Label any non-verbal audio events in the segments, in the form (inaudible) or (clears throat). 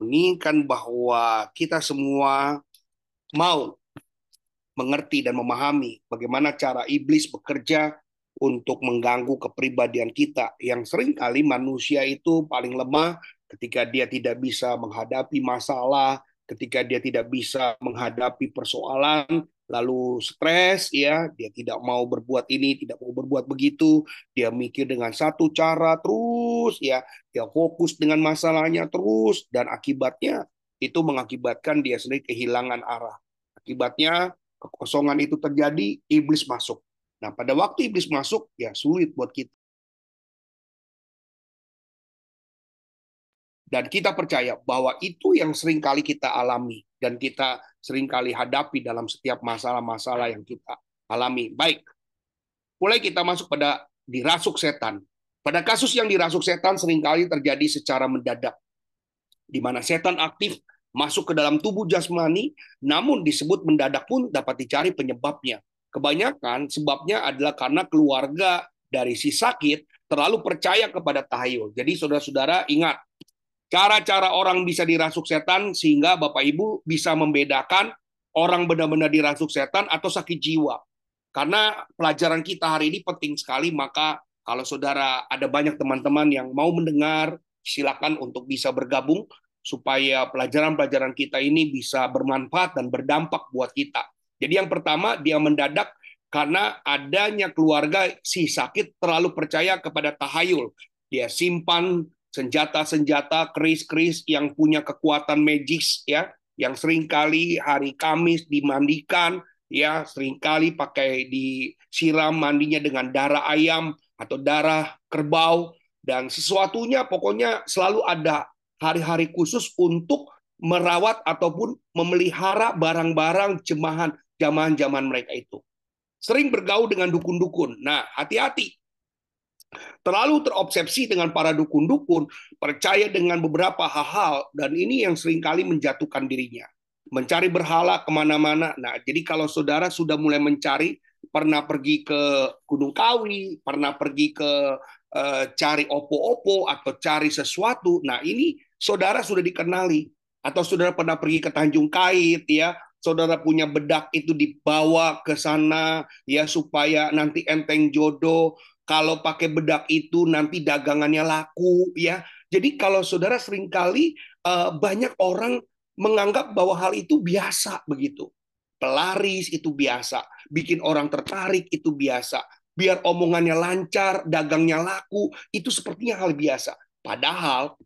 menginginkan bahwa kita semua mau mengerti dan memahami bagaimana cara iblis bekerja untuk mengganggu kepribadian kita. Yang sering kali manusia itu paling lemah ketika dia tidak bisa menghadapi masalah, ketika dia tidak bisa menghadapi persoalan, lalu stres ya. Dia tidak mau berbuat ini tidak mau berbuat begitu. Dia mikir dengan satu cara terus ya. Dia fokus dengan masalahnya terus dan akibatnya itu mengakibatkan dia sendiri kehilangan arah. Akibatnya kekosongan itu terjadi iblis masuk. Nah pada waktu iblis masuk ya sulit buat kita. Dan kita percaya bahwa itu yang sering kali kita alami dan kita sering kali hadapi dalam setiap masalah-masalah yang kita alami. Baik, mulai kita masuk pada dirasuk setan. Pada kasus yang dirasuk setan sering kali terjadi secara mendadak, di mana setan aktif masuk ke dalam tubuh jasmani, namun disebut mendadak pun dapat dicari penyebabnya. Kebanyakan sebabnya adalah karena keluarga dari si sakit terlalu percaya kepada tahayul. Jadi saudara-saudara ingat, cara-cara orang bisa dirasuk setan sehingga Bapak Ibu bisa membedakan orang benar-benar dirasuk setan atau sakit jiwa. Karena pelajaran kita hari ini penting sekali, maka kalau saudara ada banyak teman-teman yang mau mendengar, silakan untuk bisa bergabung supaya pelajaran-pelajaran kita ini bisa bermanfaat dan berdampak buat kita. Jadi yang pertama dia mendadak karena adanya keluarga si sakit terlalu percaya kepada tahayul. Dia simpan senjata-senjata keris-keris yang punya kekuatan magis ya yang sering kali hari Kamis dimandikan ya sering kali pakai disiram mandinya dengan darah ayam atau darah kerbau dan sesuatunya pokoknya selalu ada hari-hari khusus untuk merawat ataupun memelihara barang-barang jemahan zaman-zaman mereka itu. Sering bergaul dengan dukun-dukun. Nah, hati-hati terlalu terobsesi dengan para dukun-dukun, percaya dengan beberapa hal-hal, dan ini yang sering kali menjatuhkan dirinya. Mencari berhala ke mana-mana. Nah, jadi kalau saudara sudah mulai mencari, pernah pergi ke Gunung Kawi, pernah pergi ke uh, cari opo-opo, atau cari sesuatu, nah ini saudara sudah dikenali. Atau saudara pernah pergi ke Tanjung Kait, ya, saudara punya bedak itu dibawa ke sana ya supaya nanti enteng jodoh kalau pakai bedak itu nanti dagangannya laku ya. Jadi kalau saudara sering kali uh, banyak orang menganggap bahwa hal itu biasa begitu. Pelaris itu biasa, bikin orang tertarik itu biasa. Biar omongannya lancar, dagangnya laku, itu sepertinya hal biasa. Padahal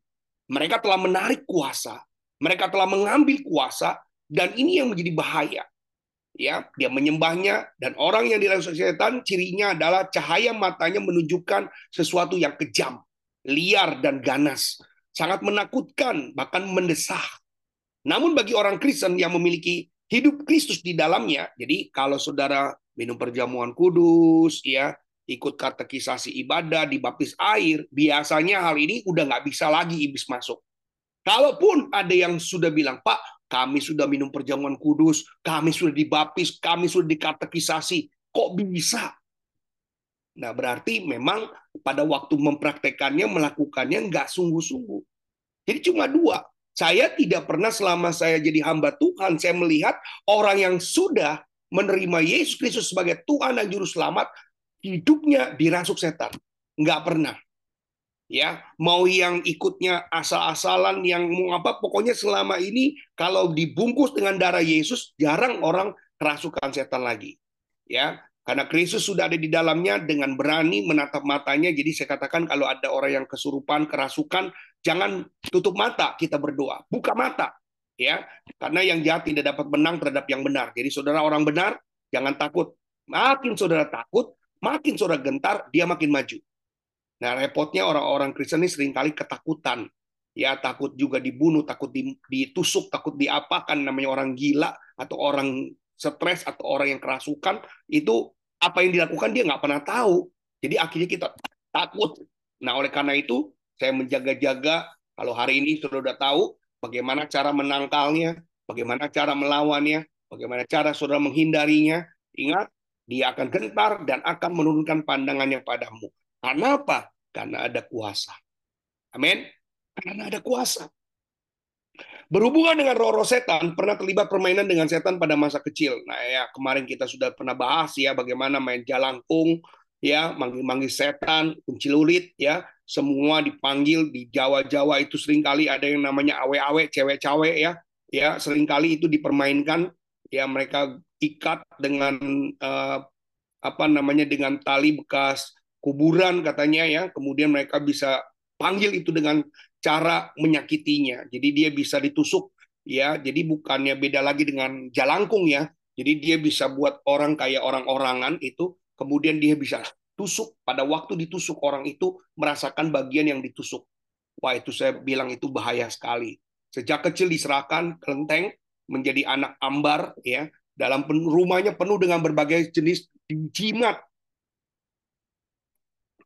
mereka telah menarik kuasa, mereka telah mengambil kuasa dan ini yang menjadi bahaya ya dia menyembahnya dan orang yang dirasuki setan cirinya adalah cahaya matanya menunjukkan sesuatu yang kejam, liar dan ganas, sangat menakutkan bahkan mendesah. Namun bagi orang Kristen yang memiliki hidup Kristus di dalamnya, jadi kalau saudara minum perjamuan kudus, ya ikut katekisasi ibadah, dibaptis air, biasanya hal ini udah nggak bisa lagi iblis masuk. Kalaupun ada yang sudah bilang, Pak, kami sudah minum perjamuan kudus, kami sudah dibaptis, kami sudah dikatekisasi. Kok bisa? Nah, berarti memang pada waktu mempraktekannya, melakukannya nggak sungguh-sungguh. Jadi cuma dua. Saya tidak pernah selama saya jadi hamba Tuhan, saya melihat orang yang sudah menerima Yesus Kristus sebagai Tuhan dan Juru Selamat, hidupnya dirasuk setan. Nggak pernah ya. Mau yang ikutnya asal-asalan yang mau apa pokoknya selama ini kalau dibungkus dengan darah Yesus jarang orang kerasukan setan lagi ya. Karena Kristus sudah ada di dalamnya dengan berani menatap matanya. Jadi saya katakan kalau ada orang yang kesurupan kerasukan jangan tutup mata kita berdoa. Buka mata ya. Karena yang jahat tidak dapat menang terhadap yang benar. Jadi saudara orang benar jangan takut. Makin saudara takut makin saudara gentar dia makin maju Nah, repotnya orang-orang Kristen ini sering kali ketakutan. ya takut juga dibunuh, takut ditusuk, takut diapakan namanya orang gila atau orang stres atau orang yang kerasukan itu apa yang dilakukan dia nggak pernah tahu. Jadi akhirnya kita takut. Nah oleh karena itu saya menjaga-jaga kalau hari ini sudah sudah tahu bagaimana cara menangkalnya, bagaimana cara melawannya, bagaimana cara saudara menghindarinya. Ingat, dia akan gentar dan akan menurunkan pandangannya padamu. Karena apa? Karena ada kuasa. Amin. Karena ada kuasa. Berhubungan dengan roh-roh setan, pernah terlibat permainan dengan setan pada masa kecil. Nah ya kemarin kita sudah pernah bahas ya bagaimana main jalangkung, ya manggil-manggil setan, lulit, ya semua dipanggil di Jawa-Jawa itu sering kali ada yang namanya awe-awe, cewek-cewek ya, ya sering kali itu dipermainkan, ya mereka ikat dengan uh, apa namanya dengan tali bekas kuburan katanya ya, kemudian mereka bisa panggil itu dengan cara menyakitinya. Jadi dia bisa ditusuk ya. Jadi bukannya beda lagi dengan jalangkung ya. Jadi dia bisa buat orang kayak orang-orangan itu kemudian dia bisa tusuk pada waktu ditusuk orang itu merasakan bagian yang ditusuk. Wah, itu saya bilang itu bahaya sekali. Sejak kecil diserahkan kelenteng menjadi anak ambar ya. Dalam rumahnya penuh dengan berbagai jenis jimat.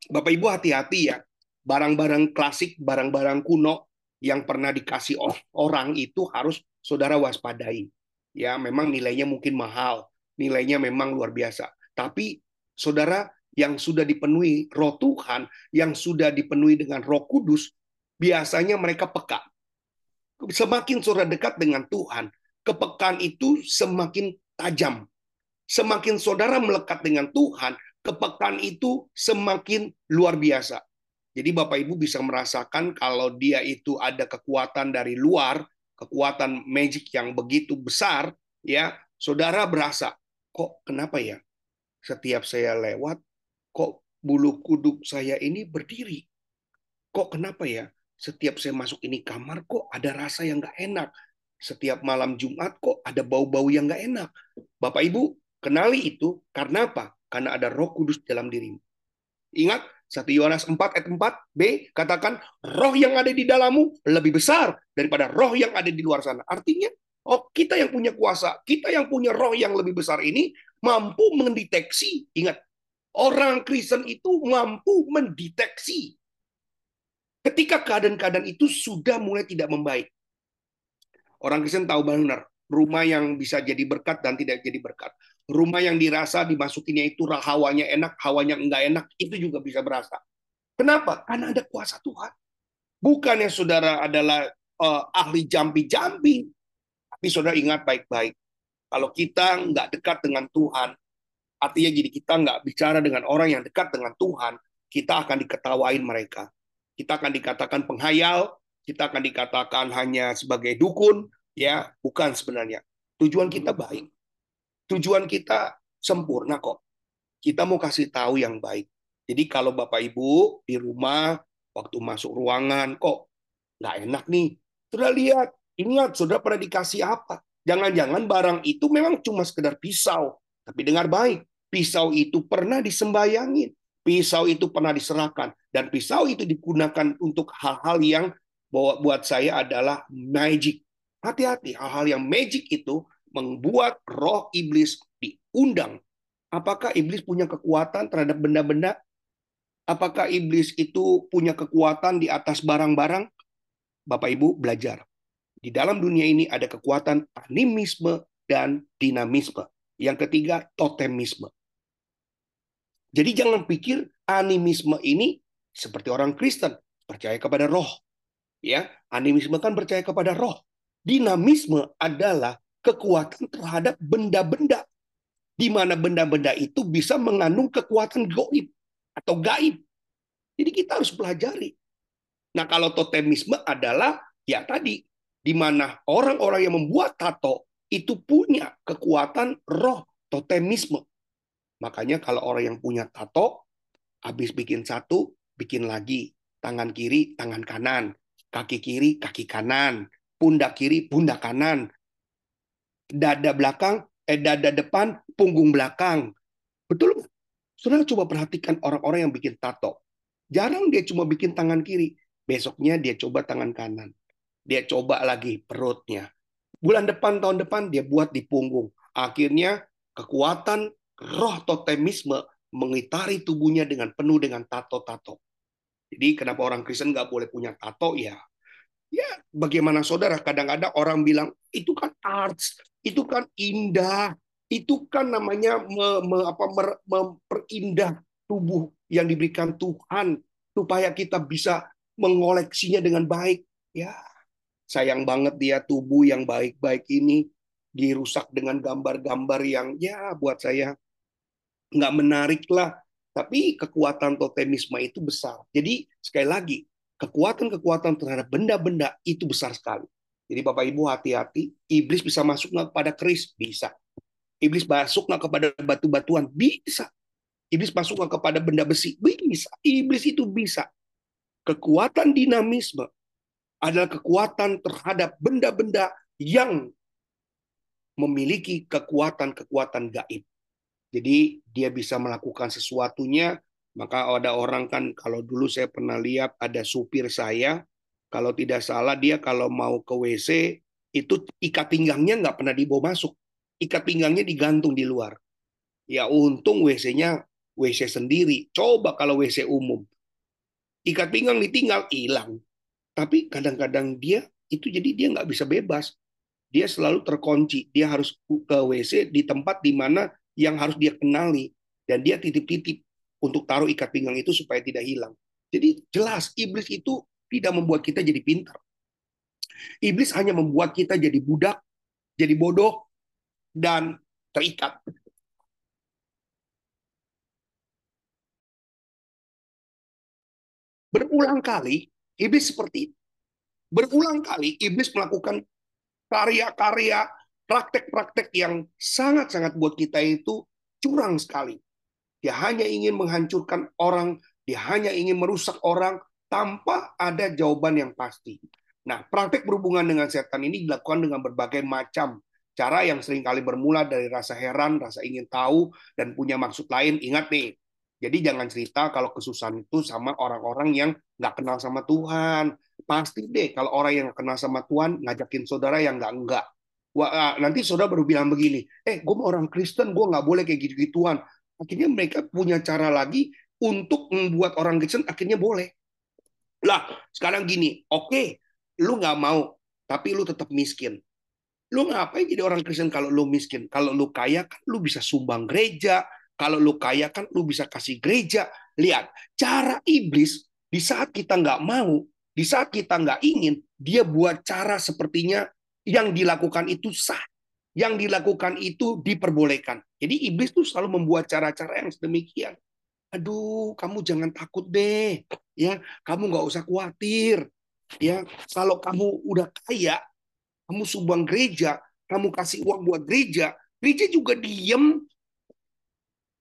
Bapak Ibu hati-hati ya barang-barang klasik, barang-barang kuno yang pernah dikasih orang itu harus saudara waspadai. Ya, memang nilainya mungkin mahal, nilainya memang luar biasa. Tapi saudara yang sudah dipenuhi roh Tuhan, yang sudah dipenuhi dengan roh kudus, biasanya mereka peka. Semakin saudara dekat dengan Tuhan, kepekaan itu semakin tajam. Semakin saudara melekat dengan Tuhan, kepekaan itu semakin luar biasa. Jadi Bapak Ibu bisa merasakan kalau dia itu ada kekuatan dari luar, kekuatan magic yang begitu besar, ya, saudara berasa, kok kenapa ya? Setiap saya lewat, kok bulu kuduk saya ini berdiri? Kok kenapa ya? Setiap saya masuk ini kamar, kok ada rasa yang nggak enak? Setiap malam Jumat, kok ada bau-bau yang nggak enak? Bapak Ibu, kenali itu karena apa? Karena ada roh kudus dalam dirimu. Ingat, 1 Yohanes 4 ayat 4b katakan roh yang ada di dalammu lebih besar daripada roh yang ada di luar sana. Artinya, oh kita yang punya kuasa, kita yang punya roh yang lebih besar ini mampu mendeteksi. Ingat, orang Kristen itu mampu mendeteksi ketika keadaan-keadaan itu sudah mulai tidak membaik. Orang Kristen tahu benar rumah yang bisa jadi berkat dan tidak jadi berkat rumah yang dirasa dimasukinya itu hawanya enak, hawanya enggak enak, itu juga bisa berasa. Kenapa? Karena ada kuasa Tuhan. Bukannya saudara adalah uh, ahli jambi-jambi, tapi saudara ingat baik-baik. Kalau kita nggak dekat dengan Tuhan, artinya jadi kita nggak bicara dengan orang yang dekat dengan Tuhan, kita akan diketawain mereka. Kita akan dikatakan penghayal, kita akan dikatakan hanya sebagai dukun, ya bukan sebenarnya. Tujuan kita baik tujuan kita sempurna kok. Kita mau kasih tahu yang baik. Jadi kalau Bapak Ibu di rumah waktu masuk ruangan kok nggak enak nih, sudah lihat, ingat sudah pernah dikasih apa? Jangan-jangan barang itu memang cuma sekedar pisau, tapi dengar baik, pisau itu pernah disembayangin, pisau itu pernah diserahkan, dan pisau itu digunakan untuk hal-hal yang buat saya adalah magic. Hati-hati, hal-hal yang magic itu membuat roh iblis diundang. Apakah iblis punya kekuatan terhadap benda-benda? Apakah iblis itu punya kekuatan di atas barang-barang? Bapak Ibu belajar. Di dalam dunia ini ada kekuatan animisme dan dinamisme. Yang ketiga, totemisme. Jadi jangan pikir animisme ini seperti orang Kristen, percaya kepada roh. Ya, animisme kan percaya kepada roh. Dinamisme adalah kekuatan terhadap benda-benda di mana benda-benda itu bisa mengandung kekuatan goib atau gaib. Jadi kita harus pelajari. Nah, kalau totemisme adalah ya tadi di mana orang-orang yang membuat tato itu punya kekuatan roh totemisme. Makanya kalau orang yang punya tato habis bikin satu, bikin lagi. Tangan kiri, tangan kanan. Kaki kiri, kaki kanan. Pundak kiri, pundak kanan dada belakang, eh dada depan, punggung belakang. Betul Saudara coba perhatikan orang-orang yang bikin tato. Jarang dia cuma bikin tangan kiri. Besoknya dia coba tangan kanan. Dia coba lagi perutnya. Bulan depan, tahun depan dia buat di punggung. Akhirnya kekuatan roh totemisme mengitari tubuhnya dengan penuh dengan tato-tato. Jadi kenapa orang Kristen nggak boleh punya tato ya? Ya bagaimana saudara? Kadang-kadang orang bilang itu kan arts, itu kan indah, itu kan namanya me, me, apa, mer, memperindah tubuh yang diberikan Tuhan supaya kita bisa mengoleksinya dengan baik. Ya, sayang banget dia tubuh yang baik-baik ini dirusak dengan gambar-gambar yang ya buat saya nggak menarik lah. Tapi kekuatan totemisme itu besar. Jadi sekali lagi, kekuatan-kekuatan terhadap benda-benda itu besar sekali. Jadi Bapak Ibu hati-hati, iblis bisa masuk nggak kepada keris? Bisa. Iblis masuk nggak kepada batu-batuan? Bisa. Iblis masuk nggak kepada benda besi? Bisa. Iblis itu bisa. Kekuatan dinamisme adalah kekuatan terhadap benda-benda yang memiliki kekuatan-kekuatan gaib. Jadi dia bisa melakukan sesuatunya, maka ada orang kan kalau dulu saya pernah lihat ada supir saya, kalau tidak salah dia kalau mau ke WC itu ikat pinggangnya nggak pernah dibawa masuk, ikat pinggangnya digantung di luar. Ya untung WC-nya WC sendiri. Coba kalau WC umum, ikat pinggang ditinggal hilang. Tapi kadang-kadang dia itu jadi dia nggak bisa bebas. Dia selalu terkunci. Dia harus ke WC di tempat di mana yang harus dia kenali dan dia titip-titip untuk taruh ikat pinggang itu supaya tidak hilang. Jadi jelas iblis itu tidak membuat kita jadi pintar. Iblis hanya membuat kita jadi budak, jadi bodoh, dan terikat. Berulang kali iblis seperti itu. Berulang kali iblis melakukan karya-karya, praktek-praktek yang sangat-sangat buat kita itu curang sekali. Dia hanya ingin menghancurkan orang, dia hanya ingin merusak orang tanpa ada jawaban yang pasti. Nah, praktek berhubungan dengan setan ini dilakukan dengan berbagai macam cara yang sering kali bermula dari rasa heran, rasa ingin tahu, dan punya maksud lain. Ingat nih, jadi jangan cerita kalau kesusahan itu sama orang-orang yang nggak kenal sama Tuhan. Pasti deh kalau orang yang kenal sama Tuhan ngajakin saudara yang nggak enggak. Wah, ah, nanti saudara baru bilang begini, eh gue mau orang Kristen, gue nggak boleh kayak gitu-gituan. Akhirnya mereka punya cara lagi untuk membuat orang Kristen akhirnya boleh. Lah, sekarang gini, oke, okay, lu nggak mau, tapi lu tetap miskin. Lu ngapain jadi orang Kristen kalau lu miskin? Kalau lu kaya kan lu bisa sumbang gereja, kalau lu kaya kan lu bisa kasih gereja. Lihat, cara iblis di saat kita nggak mau, di saat kita nggak ingin, dia buat cara sepertinya yang dilakukan itu sah. Yang dilakukan itu diperbolehkan. Jadi iblis tuh selalu membuat cara-cara yang sedemikian. Aduh, kamu jangan takut deh. Ya, kamu nggak usah khawatir. Ya, kalau kamu udah kaya, kamu sumbang gereja, kamu kasih uang buat gereja, gereja juga diem,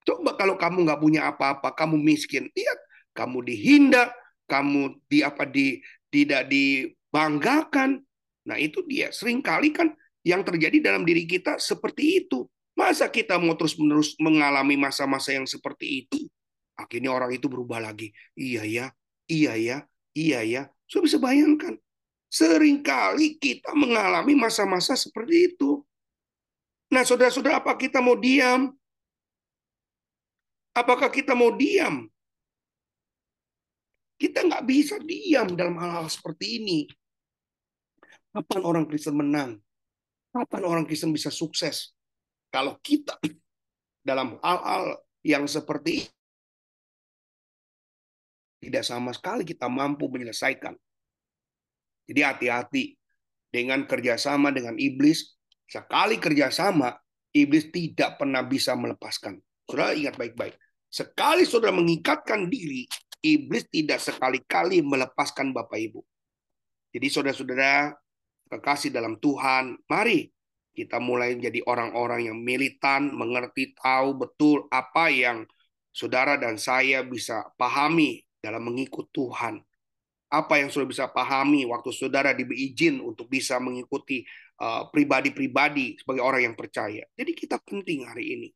Coba kalau kamu nggak punya apa-apa, kamu miskin, lihat kamu dihina, kamu di apa di tidak dibanggakan. Nah itu dia. Seringkali kan yang terjadi dalam diri kita seperti itu. Masa kita mau terus-menerus mengalami masa-masa yang seperti itu? Akhirnya orang itu berubah lagi. Iya ya, iya ya, iya ya. Sudah bisa bayangkan. Seringkali kita mengalami masa-masa seperti itu. Nah, saudara-saudara, apa kita mau diam? Apakah kita mau diam? Kita nggak bisa diam dalam hal-hal seperti ini. Kapan orang Kristen menang? Kapan orang Kristen bisa sukses? Kalau kita (clears throat) dalam hal-hal yang seperti ini, tidak sama sekali kita mampu menyelesaikan. Jadi hati-hati dengan kerjasama dengan iblis. Sekali kerjasama, iblis tidak pernah bisa melepaskan. Saudara ingat baik-baik. Sekali saudara mengikatkan diri, iblis tidak sekali-kali melepaskan Bapak Ibu. Jadi saudara-saudara kekasih dalam Tuhan, mari kita mulai menjadi orang-orang yang militan, mengerti tahu betul apa yang saudara dan saya bisa pahami dalam mengikut Tuhan. Apa yang saudara bisa pahami waktu saudara diberi izin untuk bisa mengikuti uh, pribadi-pribadi uh, sebagai orang yang percaya. Jadi kita penting hari ini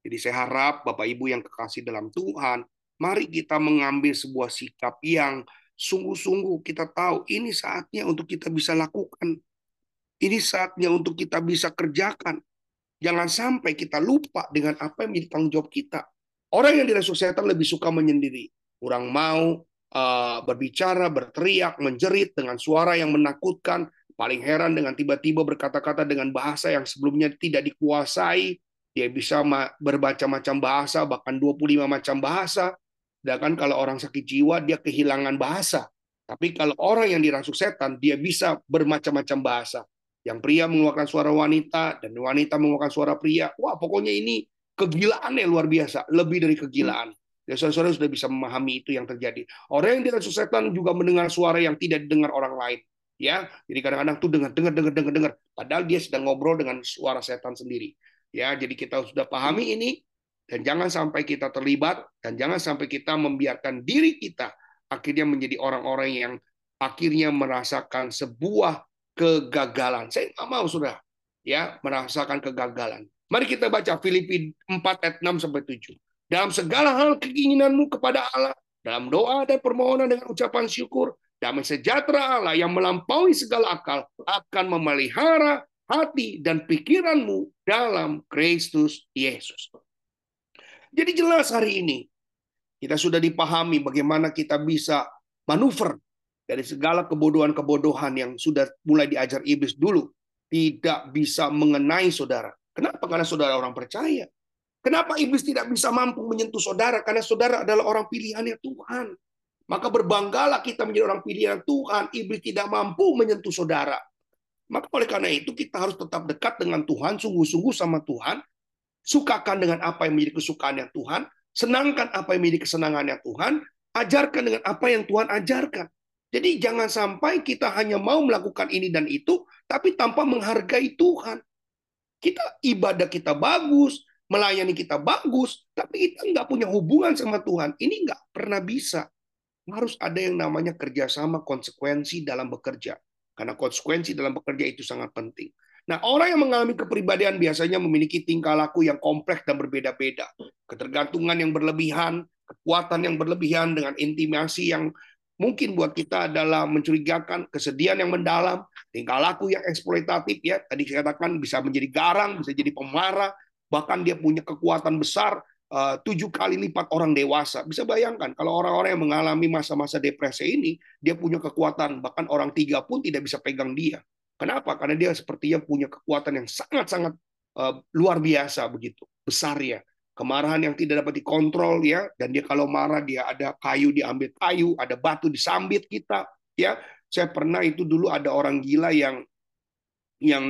jadi saya harap Bapak Ibu yang kekasih dalam Tuhan, mari kita mengambil sebuah sikap yang sungguh-sungguh kita tahu ini saatnya untuk kita bisa lakukan. Ini saatnya untuk kita bisa kerjakan. Jangan sampai kita lupa dengan apa yang menjadi tanggung jawab kita. Orang yang dirasuki setan lebih suka menyendiri. Kurang mau uh, berbicara, berteriak, menjerit dengan suara yang menakutkan. Paling heran dengan tiba-tiba berkata-kata dengan bahasa yang sebelumnya tidak dikuasai. Dia bisa berbaca macam bahasa, bahkan 25 macam bahasa. Sedangkan kalau orang sakit jiwa, dia kehilangan bahasa. Tapi kalau orang yang dirasuk setan, dia bisa bermacam-macam bahasa. Yang pria mengeluarkan suara wanita, dan wanita mengeluarkan suara pria. Wah, pokoknya ini kegilaan yang luar biasa. Lebih dari kegilaan. Ya, saudara-saudara sudah bisa memahami itu yang terjadi. Orang yang dirasuk setan juga mendengar suara yang tidak didengar orang lain ya jadi kadang-kadang tuh dengar dengar dengar dengar dengar padahal dia sedang ngobrol dengan suara setan sendiri ya jadi kita sudah pahami ini dan jangan sampai kita terlibat dan jangan sampai kita membiarkan diri kita akhirnya menjadi orang-orang yang akhirnya merasakan sebuah kegagalan. Saya nggak mau sudah ya merasakan kegagalan. Mari kita baca Filipi 4 ayat 6 sampai 7 dalam segala hal keinginanmu kepada Allah dalam doa dan permohonan dengan ucapan syukur Damai sejahtera Allah yang melampaui segala akal akan memelihara hati dan pikiranmu dalam Kristus Yesus. Jadi jelas hari ini kita sudah dipahami bagaimana kita bisa manuver dari segala kebodohan-kebodohan yang sudah mulai diajar iblis dulu tidak bisa mengenai saudara. Kenapa? Karena saudara orang percaya. Kenapa iblis tidak bisa mampu menyentuh saudara? Karena saudara adalah orang pilihannya Tuhan. Maka berbanggalah kita menjadi orang pilihan Tuhan. Iblis tidak mampu menyentuh saudara. Maka oleh karena itu kita harus tetap dekat dengan Tuhan, sungguh-sungguh sama Tuhan. Sukakan dengan apa yang menjadi kesukaannya Tuhan. Senangkan apa yang menjadi kesenangannya Tuhan. Ajarkan dengan apa yang Tuhan ajarkan. Jadi jangan sampai kita hanya mau melakukan ini dan itu, tapi tanpa menghargai Tuhan. Kita ibadah kita bagus, melayani kita bagus, tapi kita nggak punya hubungan sama Tuhan. Ini nggak pernah bisa harus ada yang namanya kerjasama konsekuensi dalam bekerja. Karena konsekuensi dalam bekerja itu sangat penting. Nah, orang yang mengalami kepribadian biasanya memiliki tingkah laku yang kompleks dan berbeda-beda. Ketergantungan yang berlebihan, kekuatan yang berlebihan dengan intimasi yang mungkin buat kita adalah mencurigakan, kesedihan yang mendalam, tingkah laku yang eksploitatif ya. Tadi saya katakan bisa menjadi garang, bisa jadi pemarah, bahkan dia punya kekuatan besar Eh, tujuh kali lipat orang dewasa. Bisa bayangkan kalau orang-orang yang mengalami masa-masa depresi ini, dia punya kekuatan, bahkan orang tiga pun tidak bisa pegang dia. Kenapa? Karena dia sepertinya punya kekuatan yang sangat-sangat uh, luar biasa begitu, besar ya. Kemarahan yang tidak dapat dikontrol ya, dan dia kalau marah dia ada kayu diambil kayu, ada batu disambit kita ya. Saya pernah itu dulu ada orang gila yang yang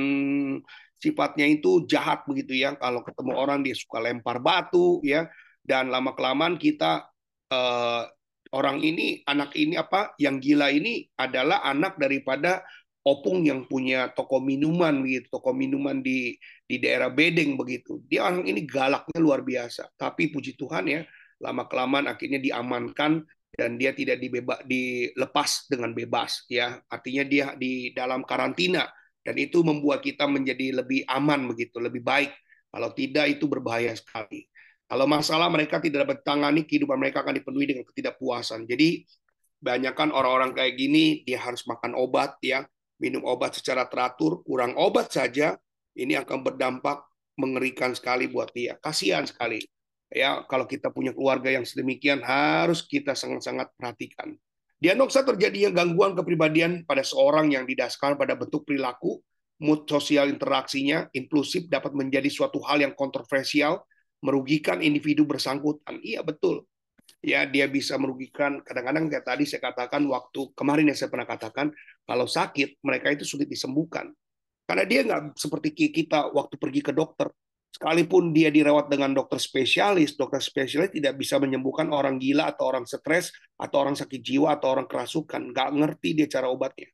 sifatnya itu jahat begitu ya. Kalau ketemu orang dia suka lempar batu ya. Dan lama kelamaan kita eh, orang ini anak ini apa yang gila ini adalah anak daripada opung yang punya toko minuman begitu, toko minuman di di daerah Bedeng begitu. Dia orang ini galaknya luar biasa. Tapi puji Tuhan ya, lama kelamaan akhirnya diamankan dan dia tidak dibebas dilepas dengan bebas ya. Artinya dia di dalam karantina dan itu membuat kita menjadi lebih aman begitu, lebih baik. Kalau tidak itu berbahaya sekali. Kalau masalah mereka tidak dapat tangani, kehidupan mereka akan dipenuhi dengan ketidakpuasan. Jadi banyakkan orang-orang kayak gini dia harus makan obat ya, minum obat secara teratur, kurang obat saja ini akan berdampak mengerikan sekali buat dia. Kasihan sekali. Ya, kalau kita punya keluarga yang sedemikian harus kita sangat-sangat perhatikan. Diagnosa terjadinya gangguan kepribadian pada seorang yang didasarkan pada bentuk perilaku, mood sosial interaksinya, impulsif dapat menjadi suatu hal yang kontroversial, merugikan individu bersangkutan. Iya betul. Ya, dia bisa merugikan. Kadang-kadang kayak tadi saya katakan waktu kemarin yang saya pernah katakan, kalau sakit mereka itu sulit disembuhkan. Karena dia nggak seperti kita waktu pergi ke dokter sekalipun dia dirawat dengan dokter spesialis, dokter spesialis tidak bisa menyembuhkan orang gila atau orang stres atau orang sakit jiwa atau orang kerasukan. Nggak ngerti dia cara obatnya.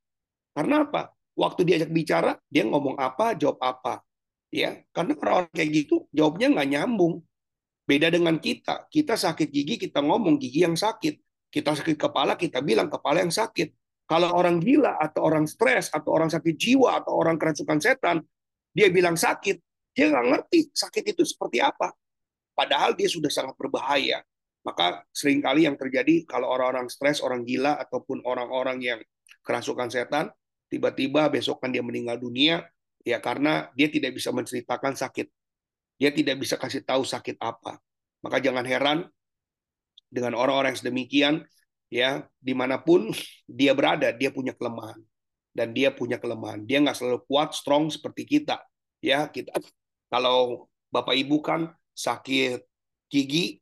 Karena apa? Waktu diajak bicara, dia ngomong apa, jawab apa. Ya, karena orang-orang kayak gitu jawabnya nggak nyambung. Beda dengan kita. Kita sakit gigi, kita ngomong gigi yang sakit. Kita sakit kepala, kita bilang kepala yang sakit. Kalau orang gila atau orang stres atau orang sakit jiwa atau orang kerasukan setan, dia bilang sakit, dia nggak ngerti sakit itu seperti apa. Padahal dia sudah sangat berbahaya. Maka sering kali yang terjadi kalau orang-orang stres, orang gila, ataupun orang-orang yang kerasukan setan, tiba-tiba besokan dia meninggal dunia, ya karena dia tidak bisa menceritakan sakit. Dia tidak bisa kasih tahu sakit apa. Maka jangan heran dengan orang-orang yang sedemikian, ya di mana pun dia berada, dia punya kelemahan dan dia punya kelemahan. Dia nggak selalu kuat, strong seperti kita. Ya kita kalau bapak ibu kan sakit gigi,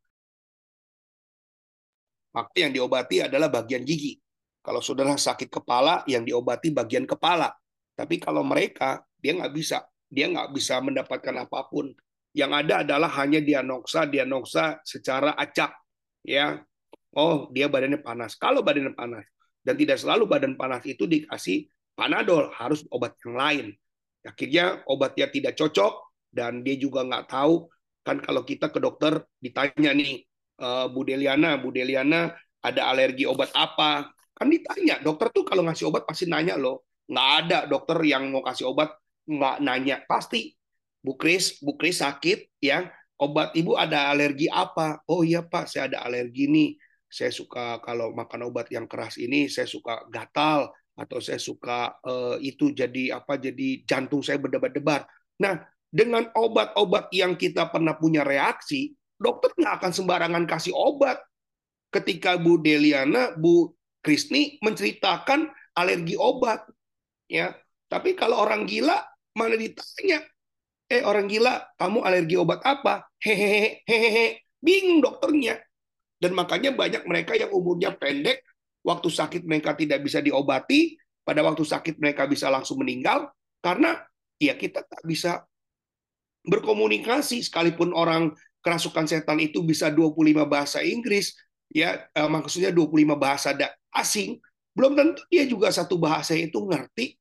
maka yang diobati adalah bagian gigi. Kalau saudara sakit kepala, yang diobati bagian kepala. Tapi kalau mereka, dia nggak bisa. Dia nggak bisa mendapatkan apa pun. Yang ada adalah hanya diagnosa, diagnosa secara acak. Ya, oh dia badannya panas. Kalau badannya panas, dan tidak selalu badan panas itu dikasih panadol, harus obat yang lain. Akhirnya obatnya tidak cocok, dan dia juga nggak tahu. Kan kalau kita ke dokter ditanya nih, eh, Bu Deliana, Bu Deliana ada alergi obat apa? Kan ditanya, dokter tuh kalau ngasih obat pasti nanya loh. Nggak ada dokter yang mau kasih obat nggak nanya. Pasti, Bu Kris, Bu Kris sakit ya, obat ibu ada alergi apa? Oh iya Pak, saya ada alergi nih. Saya suka kalau makan obat yang keras ini, saya suka gatal atau saya suka uh, itu jadi apa? Jadi jantung saya berdebar-debar. Nah, dengan obat-obat yang kita pernah punya reaksi, dokter nggak akan sembarangan kasih obat. Ketika Bu Deliana, Bu Krisni menceritakan alergi obat. Ya, tapi kalau orang gila mana ditanya, eh orang gila, kamu alergi obat apa? Hehehe, hehehe, bingung dokternya. Dan makanya banyak mereka yang umurnya pendek, waktu sakit mereka tidak bisa diobati, pada waktu sakit mereka bisa langsung meninggal, karena ya kita tak bisa berkomunikasi, sekalipun orang kerasukan setan itu bisa 25 bahasa Inggris, ya eh, maksudnya 25 bahasa asing, belum tentu dia juga satu bahasa itu ngerti.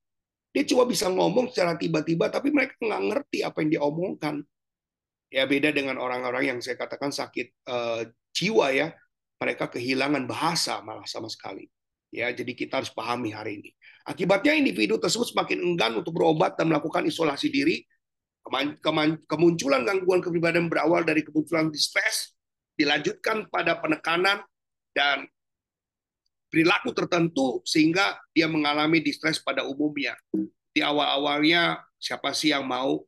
Dia cuma bisa ngomong secara tiba-tiba, tapi mereka nggak ngerti apa yang dia omongkan. Ya beda dengan orang-orang yang saya katakan sakit uh, jiwa ya, mereka kehilangan bahasa malah sama sekali. Ya, jadi kita harus pahami hari ini. Akibatnya individu tersebut semakin enggan untuk berobat dan melakukan isolasi diri. Kemunculan gangguan kepribadian berawal dari kemunculan distress, dilanjutkan pada penekanan dan perilaku tertentu sehingga dia mengalami distress pada umumnya. Di awal-awalnya siapa sih yang mau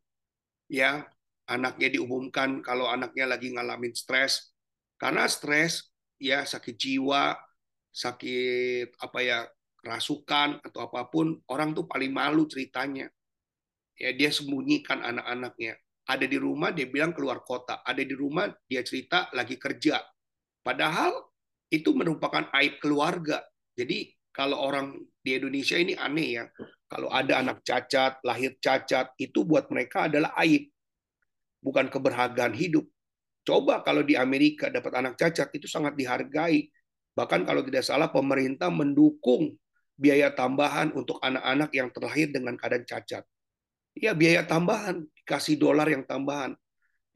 ya anaknya diumumkan kalau anaknya lagi ngalamin stres karena stres ya sakit jiwa, sakit apa ya kerasukan atau apa pun orang tuh paling malu ceritanya. Ya dia sembunyikan anak-anaknya. Ada di rumah dia bilang keluar kota, ada di rumah dia cerita lagi kerja. Padahal itu merupakan aib keluarga. Jadi kalau orang di Indonesia ini aneh ya, kalau ada anak cacat, lahir cacat, itu buat mereka adalah aib, bukan keberhargaan hidup. Coba kalau di Amerika dapat anak cacat itu sangat dihargai. Bahkan kalau tidak salah pemerintah mendukung biaya tambahan untuk anak-anak yang terlahir dengan keadaan cacat. Ya biaya tambahan, dikasih dolar yang tambahan.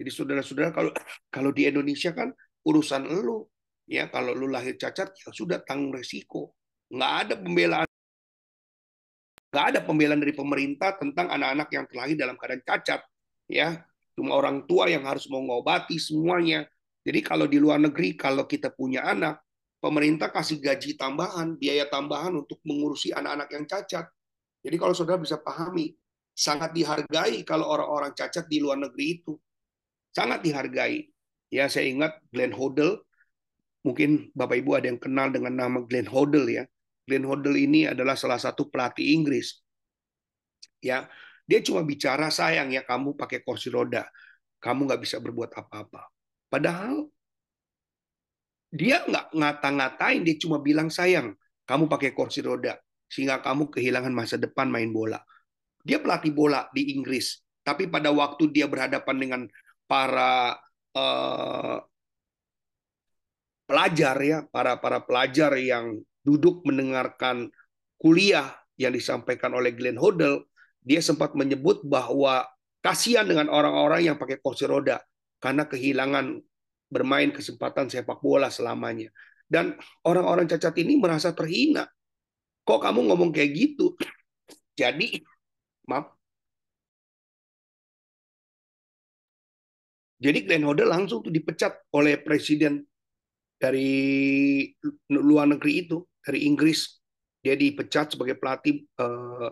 Jadi saudara-saudara kalau kalau di Indonesia kan urusan elu ya kalau lu lahir cacat ya sudah tanggung resiko. Nggak ada pembelaan. Nggak ada pembelaan dari pemerintah tentang anak-anak yang terlahir dalam keadaan cacat ya. Cuma orang tua yang harus mengobati semuanya. Jadi kalau di luar negeri kalau kita punya anak pemerintah kasih gaji tambahan biaya tambahan untuk mengurusi anak-anak yang cacat. Jadi kalau saudara bisa pahami sangat dihargai kalau orang-orang cacat di luar negeri itu. Sangat dihargai. Ya saya ingat Glenn Hodel mungkin Bapak Ibu ada yang kenal dengan nama Glenn Hoddle ya. Glenn Hoddle ini adalah salah satu pelatih Inggris. Ya, dia cuma bicara sayang ya kamu pakai kursi roda, kamu nggak bisa berbuat apa-apa. Padahal dia nggak ngata-ngatain, dia cuma bilang sayang kamu pakai kursi roda sehingga kamu kehilangan masa depan main bola. Dia pelatih bola di Inggris, tapi pada waktu dia berhadapan dengan para uh, pelajar ya, para para pelajar yang duduk mendengarkan kuliah yang disampaikan oleh Glenn Hoddle, dia sempat menyebut bahwa kasihan dengan orang-orang yang pakai kursi roda karena kehilangan bermain kesempatan sepak bola selamanya. Dan orang-orang cacat ini merasa terhina. Kok kamu ngomong kayak gitu? (clears throat) Jadi, maaf. Jadi Glenn Hoddle langsung tuh dipecat oleh Presiden dari luar negeri itu, dari Inggris. Dia dipecat sebagai pelatih eh,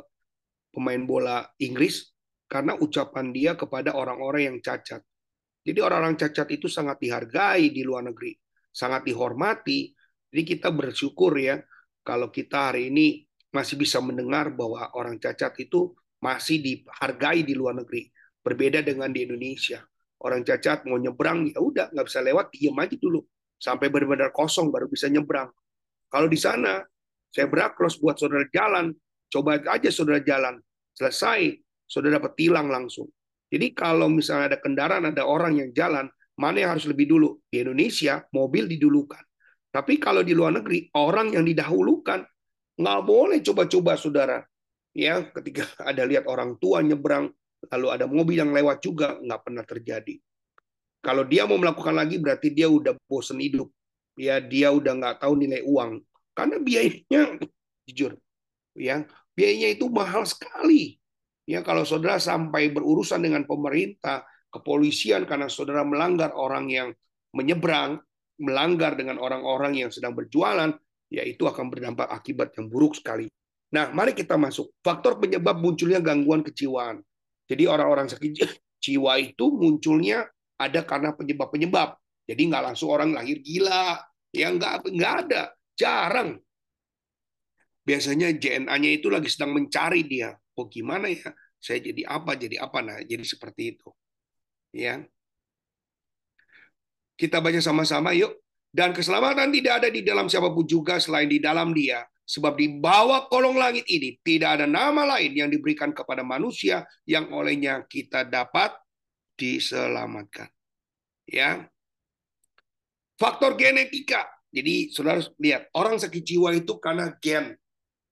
pemain bola Inggris karena ucapan dia kepada orang-orang yang cacat. Jadi orang-orang cacat itu sangat dihargai di luar negeri, sangat dihormati. Jadi kita bersyukur ya kalau kita hari ini masih bisa mendengar bahwa orang cacat itu masih dihargai di luar negeri. Berbeda dengan di Indonesia. Orang cacat mau nyebrang ya udah nggak bisa lewat, diem aja dulu sampai benar-benar kosong baru bisa nyebrang. Kalau di sana saya berakros buat saudara jalan, coba aja saudara jalan, selesai saudara dapat tilang langsung. Jadi kalau misalnya ada kendaraan, ada orang yang jalan, mana yang harus lebih dulu? Di Indonesia, mobil didulukan. Tapi kalau di luar negeri, orang yang didahulukan, nggak boleh coba-coba, saudara. Ya, ketika (laughs) ada lihat orang tua nyebrang, lalu ada mobil yang lewat juga, nggak pernah terjadi. Kalau dia mau melakukan lagi, berarti dia udah bosen hidup. Ya, dia udah nggak tahu nilai uang. Karena biayanya, jujur, ya biayanya itu mahal sekali. Ya, kalau saudara sampai berurusan dengan pemerintah, kepolisian karena saudara melanggar orang yang menyeberang, melanggar dengan orang-orang yang sedang berjualan, ya itu akan berdampak akibat yang buruk sekali. Nah, mari kita masuk. Faktor penyebab munculnya gangguan kejiwaan. Jadi orang-orang sakit (laughs) jiwa itu munculnya ada karena penyebab-penyebab. Jadi nggak langsung orang lahir gila. Ya nggak, nggak ada. Jarang. Biasanya JNA-nya itu lagi sedang mencari dia oh gimana ya saya jadi apa jadi apa nah jadi seperti itu ya kita baca sama-sama yuk dan keselamatan tidak ada di dalam siapa pun juga selain di dalam dia sebab di bawah kolong langit ini tidak ada nama lain yang diberikan kepada manusia yang olehnya kita dapat diselamatkan. Ya. Faktor genetika. Jadi saudara lihat orang sakit jiwa itu karena gen.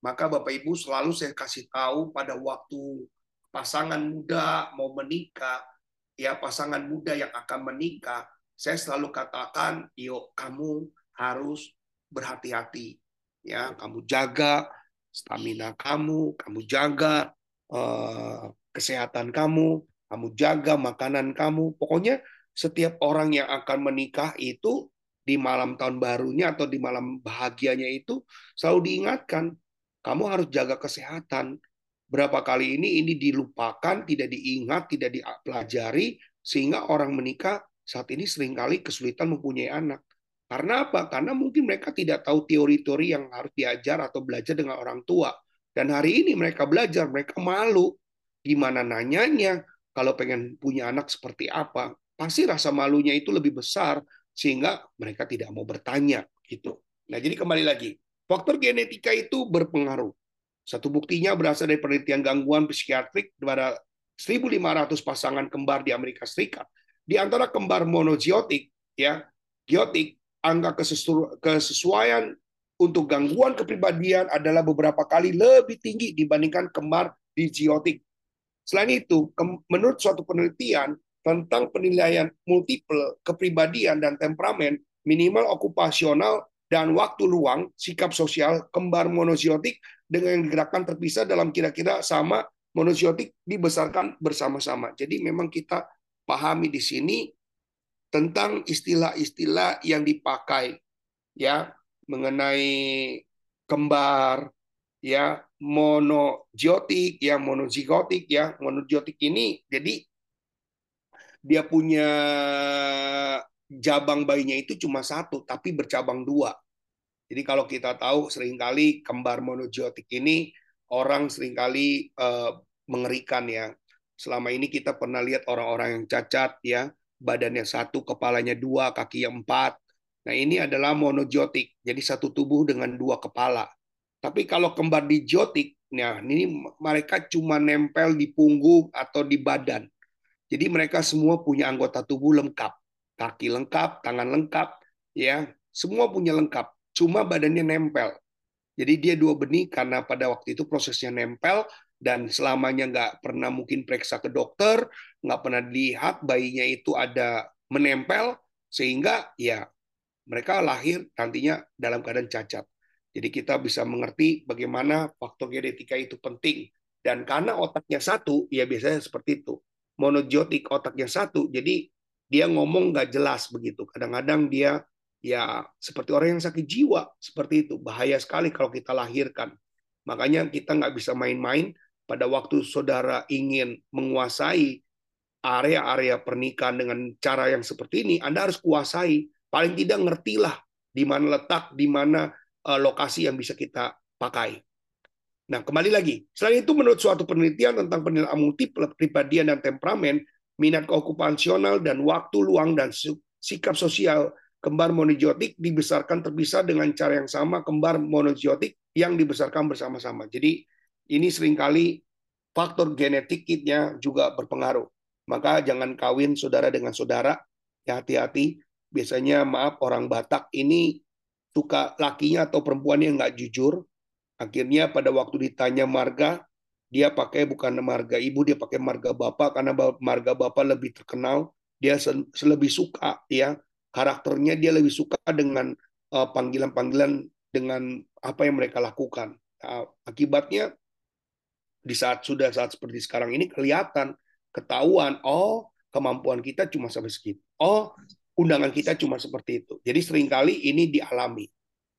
Maka Bapak Ibu selalu saya kasih tahu pada waktu pasangan muda mau menikah, ya pasangan muda yang akan menikah, saya selalu katakan, yuk kamu harus berhati-hati. Ya, kamu jaga stamina kamu, kamu jaga uh, kesehatan kamu, kamu jaga makanan kamu. Pokoknya setiap orang yang akan menikah itu di malam tahun barunya atau di malam bahagianya itu selalu diingatkan kamu harus jaga kesehatan. Berapa kali ini ini dilupakan, tidak diingat, tidak dipelajari, sehingga orang menikah saat ini sering kali kesulitan mempunyai anak. Karena apa? Karena mungkin mereka tidak tahu teori-teori yang harus diajar atau belajar dengan orang tua. Dan hari ini mereka belajar, mereka malu. Gimana nanyanya kalau pengen punya anak seperti apa? Pasti rasa malunya itu lebih besar sehingga mereka tidak mau bertanya gitu. Nah, jadi kembali lagi, Faktor genetika itu berpengaruh. Satu buktinya berasal dari penelitian gangguan psikiatrik pada 1.500 pasangan kembar di Amerika Serikat. Di antara kembar monoziotik, ya, giotik, angka kesesuaian untuk gangguan kepribadian adalah beberapa kali lebih tinggi dibandingkan kembar digiotik. Selain itu, menurut suatu penelitian tentang penilaian multiple kepribadian dan temperamen, minimal okupasional dan waktu luang, sikap sosial kembar monoziotik dengan gerakan terpisah dalam kira-kira sama monoziotik dibesarkan bersama-sama. Jadi memang kita pahami di sini tentang istilah-istilah yang dipakai ya mengenai kembar ya monogiotik ya monozigotik ya monogiotik ini jadi dia punya jabang bayinya itu cuma satu, tapi bercabang dua. Jadi kalau kita tahu sering kali kembar monogiotik ini orang sering kali uh, mengerikan ya. Selama ini kita pernah lihat orang-orang yang cacat ya, badannya satu, kepalanya dua, kaki empat. Nah ini adalah monogiotik, jadi satu tubuh dengan dua kepala. Tapi kalau kembar digiotik, nah ini mereka cuma nempel di punggung atau di badan. Jadi mereka semua punya anggota tubuh lengkap kaki lengkap, tangan lengkap, ya semua punya lengkap. Cuma badannya nempel. Jadi dia dua benih karena pada waktu itu prosesnya nempel dan selamanya nggak pernah mungkin periksa ke dokter, nggak pernah dilihat bayinya itu ada menempel sehingga ya mereka lahir nantinya dalam keadaan cacat. Jadi kita bisa mengerti bagaimana faktor genetika itu penting. Dan karena otaknya satu, ya biasanya seperti itu. Monogiotik otaknya satu, jadi dia ngomong nggak jelas begitu. Kadang-kadang dia ya seperti orang yang sakit jiwa seperti itu bahaya sekali kalau kita lahirkan makanya kita nggak bisa main-main pada waktu saudara ingin menguasai area-area pernikahan dengan cara yang seperti ini Anda harus kuasai paling tidak ngertilah di mana letak di mana lokasi yang bisa kita pakai Nah, kembali lagi. Selain itu, menurut suatu penelitian tentang penilaian multiple kepribadian dan temperamen, minat keokupasional dan waktu luang dan sikap sosial kembar monogiotik dibesarkan terpisah dengan cara yang sama kembar monogiotik yang dibesarkan bersama-sama. Jadi ini sering kali faktor genetiknya juga berpengaruh. Maka jangan kawin saudara dengan saudara, ya hati-hati. Biasanya maaf orang Batak ini suka lakinya atau perempuannya nggak jujur, Akhirnya pada waktu ditanya marga, dia pakai bukan marga ibu, dia pakai marga bapak karena marga bapak lebih terkenal. Dia lebih suka ya karakternya dia lebih suka dengan uh, panggilan-panggilan dengan apa yang mereka lakukan. Nah, akibatnya di saat sudah saat seperti sekarang ini kelihatan ketahuan oh kemampuan kita cuma sampai segitu. Oh, undangan kita cuma seperti itu. Jadi sering kali ini dialami.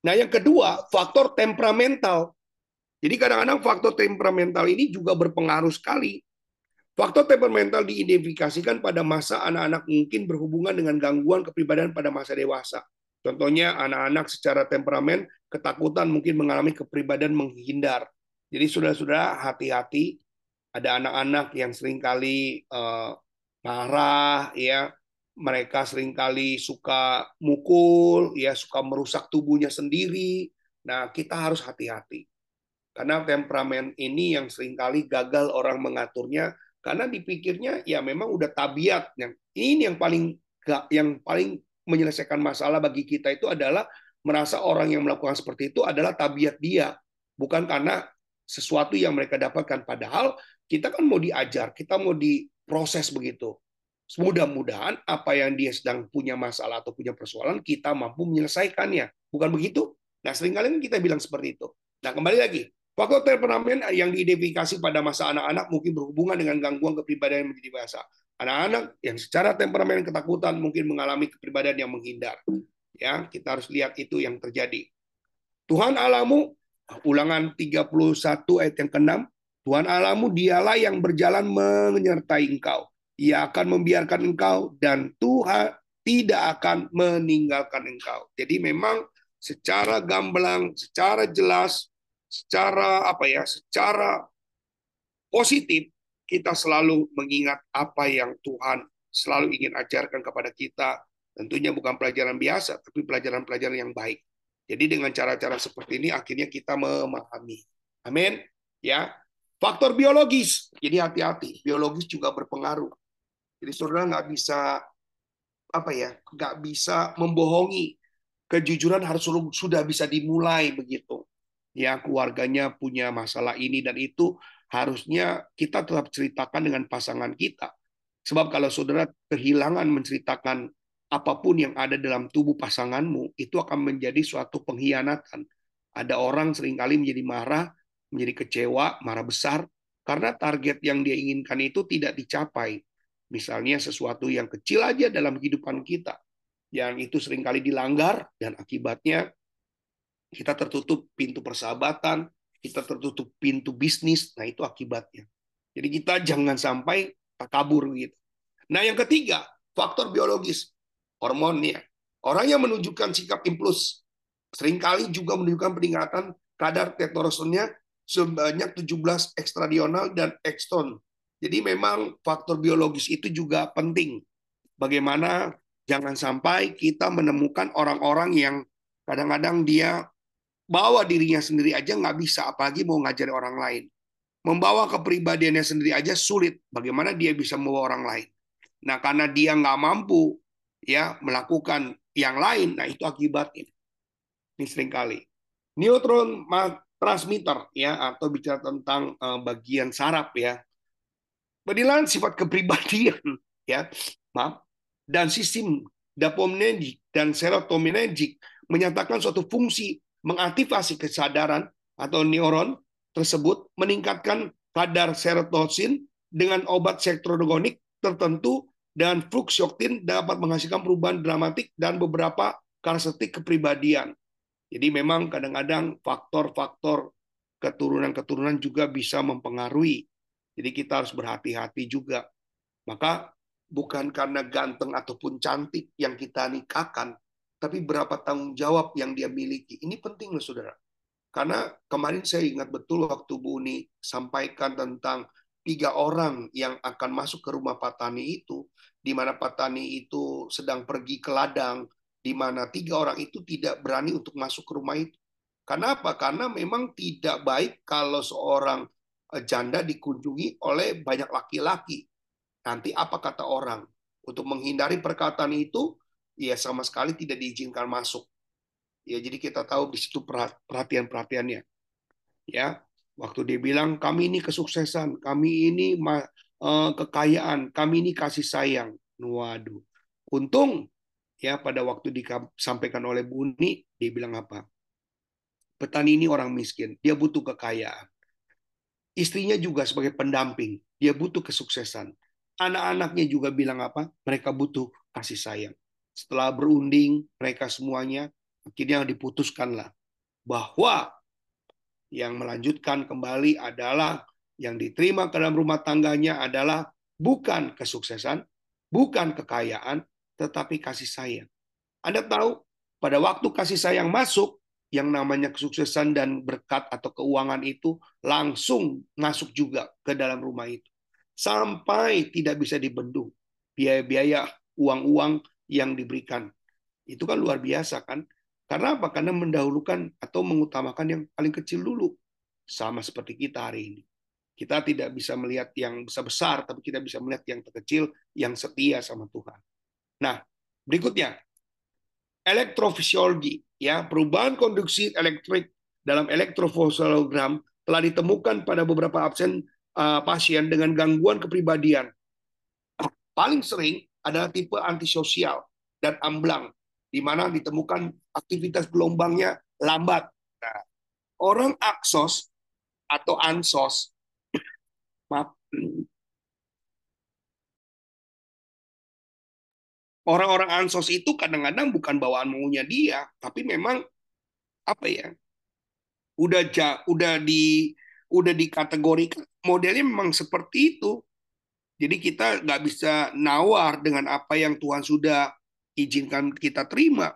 Nah, yang kedua, faktor temperamental. Jadi kadang-kadang faktor temperamental ini juga berpengaruh sekali. Faktor temperamental diidentifikasikan pada masa anak-anak mungkin berhubungan dengan gangguan kepribadian pada masa dewasa. Contohnya anak-anak secara temperamen ketakutan mungkin mengalami kepribadian menghindar. Jadi saudara-saudara hati-hati ada anak-anak yang sering kali uh, marah ya mereka sering kali suka mukul, ya suka merusak tubuhnya sendiri. Nah, kita harus hati-hati. Karena temperamen ini yang sering kali gagal orang mengaturnya karena dipikirnya ya memang udah tabiat yang ini yang paling yang paling menyelesaikan masalah bagi kita itu adalah merasa orang yang melakukan seperti itu adalah tabiat dia, bukan karena sesuatu yang mereka dapatkan padahal kita kan mau diajar, kita mau diproses begitu. Mudah-mudahan apa yang dia sedang punya masalah atau punya persoalan, kita mampu menyelesaikannya. Bukan begitu? Nah, sering kali kan kita bilang seperti itu. Nah, kembali lagi. Faktor temperamen yang diidentifikasi pada masa anak-anak mungkin berhubungan dengan gangguan kepribadian yang menjadi bahasa. Anak-anak yang secara temperamen ketakutan mungkin mengalami kepribadian yang menghindar. Ya, kita harus lihat itu yang terjadi. Tuhan alamu, ulangan 31 ayat yang ke-6, Tuhan alamu dialah yang berjalan menyertai engkau ia akan membiarkan engkau dan Tuhan tidak akan meninggalkan engkau. Jadi memang secara gamblang, secara jelas, secara apa ya, secara positif kita selalu mengingat apa yang Tuhan selalu ingin ajarkan kepada kita. Tentunya bukan pelajaran biasa, tapi pelajaran-pelajaran yang baik. Jadi dengan cara-cara seperti ini akhirnya kita memahami. Amin. Ya. Faktor biologis. Jadi hati-hati, biologis juga berpengaruh. Jadi saudara nggak bisa apa ya, nggak bisa membohongi. Kejujuran harus sudah bisa dimulai begitu. Ya keluarganya punya masalah ini dan itu harusnya kita tetap ceritakan dengan pasangan kita. Sebab kalau saudara kehilangan menceritakan apa pun yang ada dalam tubuh pasanganmu, itu akan menjadi suatu pengkhianatan. Ada orang sering kali menjadi marah, menjadi kecewa, marah besar, karena target yang dia inginkan itu tidak dicapai. Misalnya sesuatu yang kecil aja dalam kehidupan kita, yang itu sering kali dilanggar dan akibatnya kita tertutup pintu persahabatan, kita tertutup pintu bisnis, nah itu akibatnya. Jadi kita jangan sampai kabur gitu. Nah yang ketiga, faktor biologis, hormonnya. Orang yang menunjukkan sikap impuls sering kali juga menunjukkan peningkatan kadar testosteronnya sebanyak 17 ekstradional dan ekstron jadi memang faktor biologis itu juga penting. Bagaimana jangan sampai kita menemukan orang-orang yang kadang-kadang dia bawa dirinya sendiri aja nggak bisa, apalagi mau ngajari orang lain. Membawa kepribadiannya sendiri aja sulit. Bagaimana dia bisa membawa orang lain? Nah, karena dia nggak mampu ya melakukan yang lain, nah itu akibatnya. Ini sering kali. Neutron transmitter ya atau bicara tentang uh, bagian saraf ya Penilaian sifat kepribadian (laughs) ya, maaf, dan sistem dopaminergic dan serotoninergic menyatakan suatu fungsi mengaktifasi kesadaran atau neuron tersebut meningkatkan kadar serotonin dengan obat serotonin tertentu dan fluoxetine dapat menghasilkan perubahan dramatik dan beberapa karakteristik kepribadian. Jadi memang kadang-kadang faktor-faktor keturunan-keturunan juga bisa mempengaruhi. Jadi kita harus berhati-hati juga. Maka bukan karena ganteng ataupun cantik yang kita nikahkan, tapi berapa tanggung jawab yang dia miliki. Ini penting loh saudara. Karena kemarin saya ingat betul waktu Bu Uni sampaikan tentang tiga orang yang akan masuk ke rumah Pak Tani itu, di mana Pak Tani itu sedang pergi ke ladang, di mana tiga orang itu tidak berani untuk masuk ke rumah itu. Karena apa? Karena memang tidak baik kalau seorang janda dikunjungi oleh banyak laki-laki. Nanti apa kata orang? Untuk menghindari perkataan itu, ya sama sekali tidak diizinkan masuk. Ya, jadi kita tahu di situ perhatian-perhatiannya. Ya, Waktu dia bilang, kami ini kesuksesan, kami ini eh, kekayaan, kami ini kasih sayang. Waduh. Untung ya pada waktu disampaikan oleh Buni, dia bilang apa? Petani ini orang miskin, dia butuh kekayaan. Istrinya juga sebagai pendamping, dia butuh kesuksesan. Anak-anaknya juga bilang apa? Mereka butuh kasih sayang. Setelah berunding, mereka semuanya akhirnya diputuskanlah bahwa yang melanjutkan kembali adalah yang diterima ke dalam rumah tangganya adalah bukan kesuksesan, bukan kekayaan, tetapi kasih sayang. Anda tahu, pada waktu kasih sayang masuk, yang namanya kesuksesan dan berkat atau keuangan itu langsung masuk juga ke dalam rumah itu. Sampai tidak bisa dibendung. Biaya-biaya uang-uang yang diberikan. Itu kan luar biasa kan? Karena apa? Karena mendahulukan atau mengutamakan yang paling kecil dulu. Sama seperti kita hari ini. Kita tidak bisa melihat yang besar-besar, tapi kita bisa melihat yang terkecil, yang setia sama Tuhan. Nah, berikutnya. Elektrofisiologi. Ya Perubahan konduksi elektrik dalam elektrofisiologram telah ditemukan pada beberapa absen uh, pasien dengan gangguan kepribadian. Paling sering adalah tipe antisosial dan amblang di mana ditemukan aktivitas gelombangnya lambat. Nah, orang aksos atau ansos, (clears throat) maaf, orang-orang ansos itu kadang-kadang bukan bawaan maunya dia, tapi memang apa ya? Udah ja, udah di udah dikategorikan modelnya memang seperti itu. Jadi kita nggak bisa nawar dengan apa yang Tuhan sudah izinkan kita terima.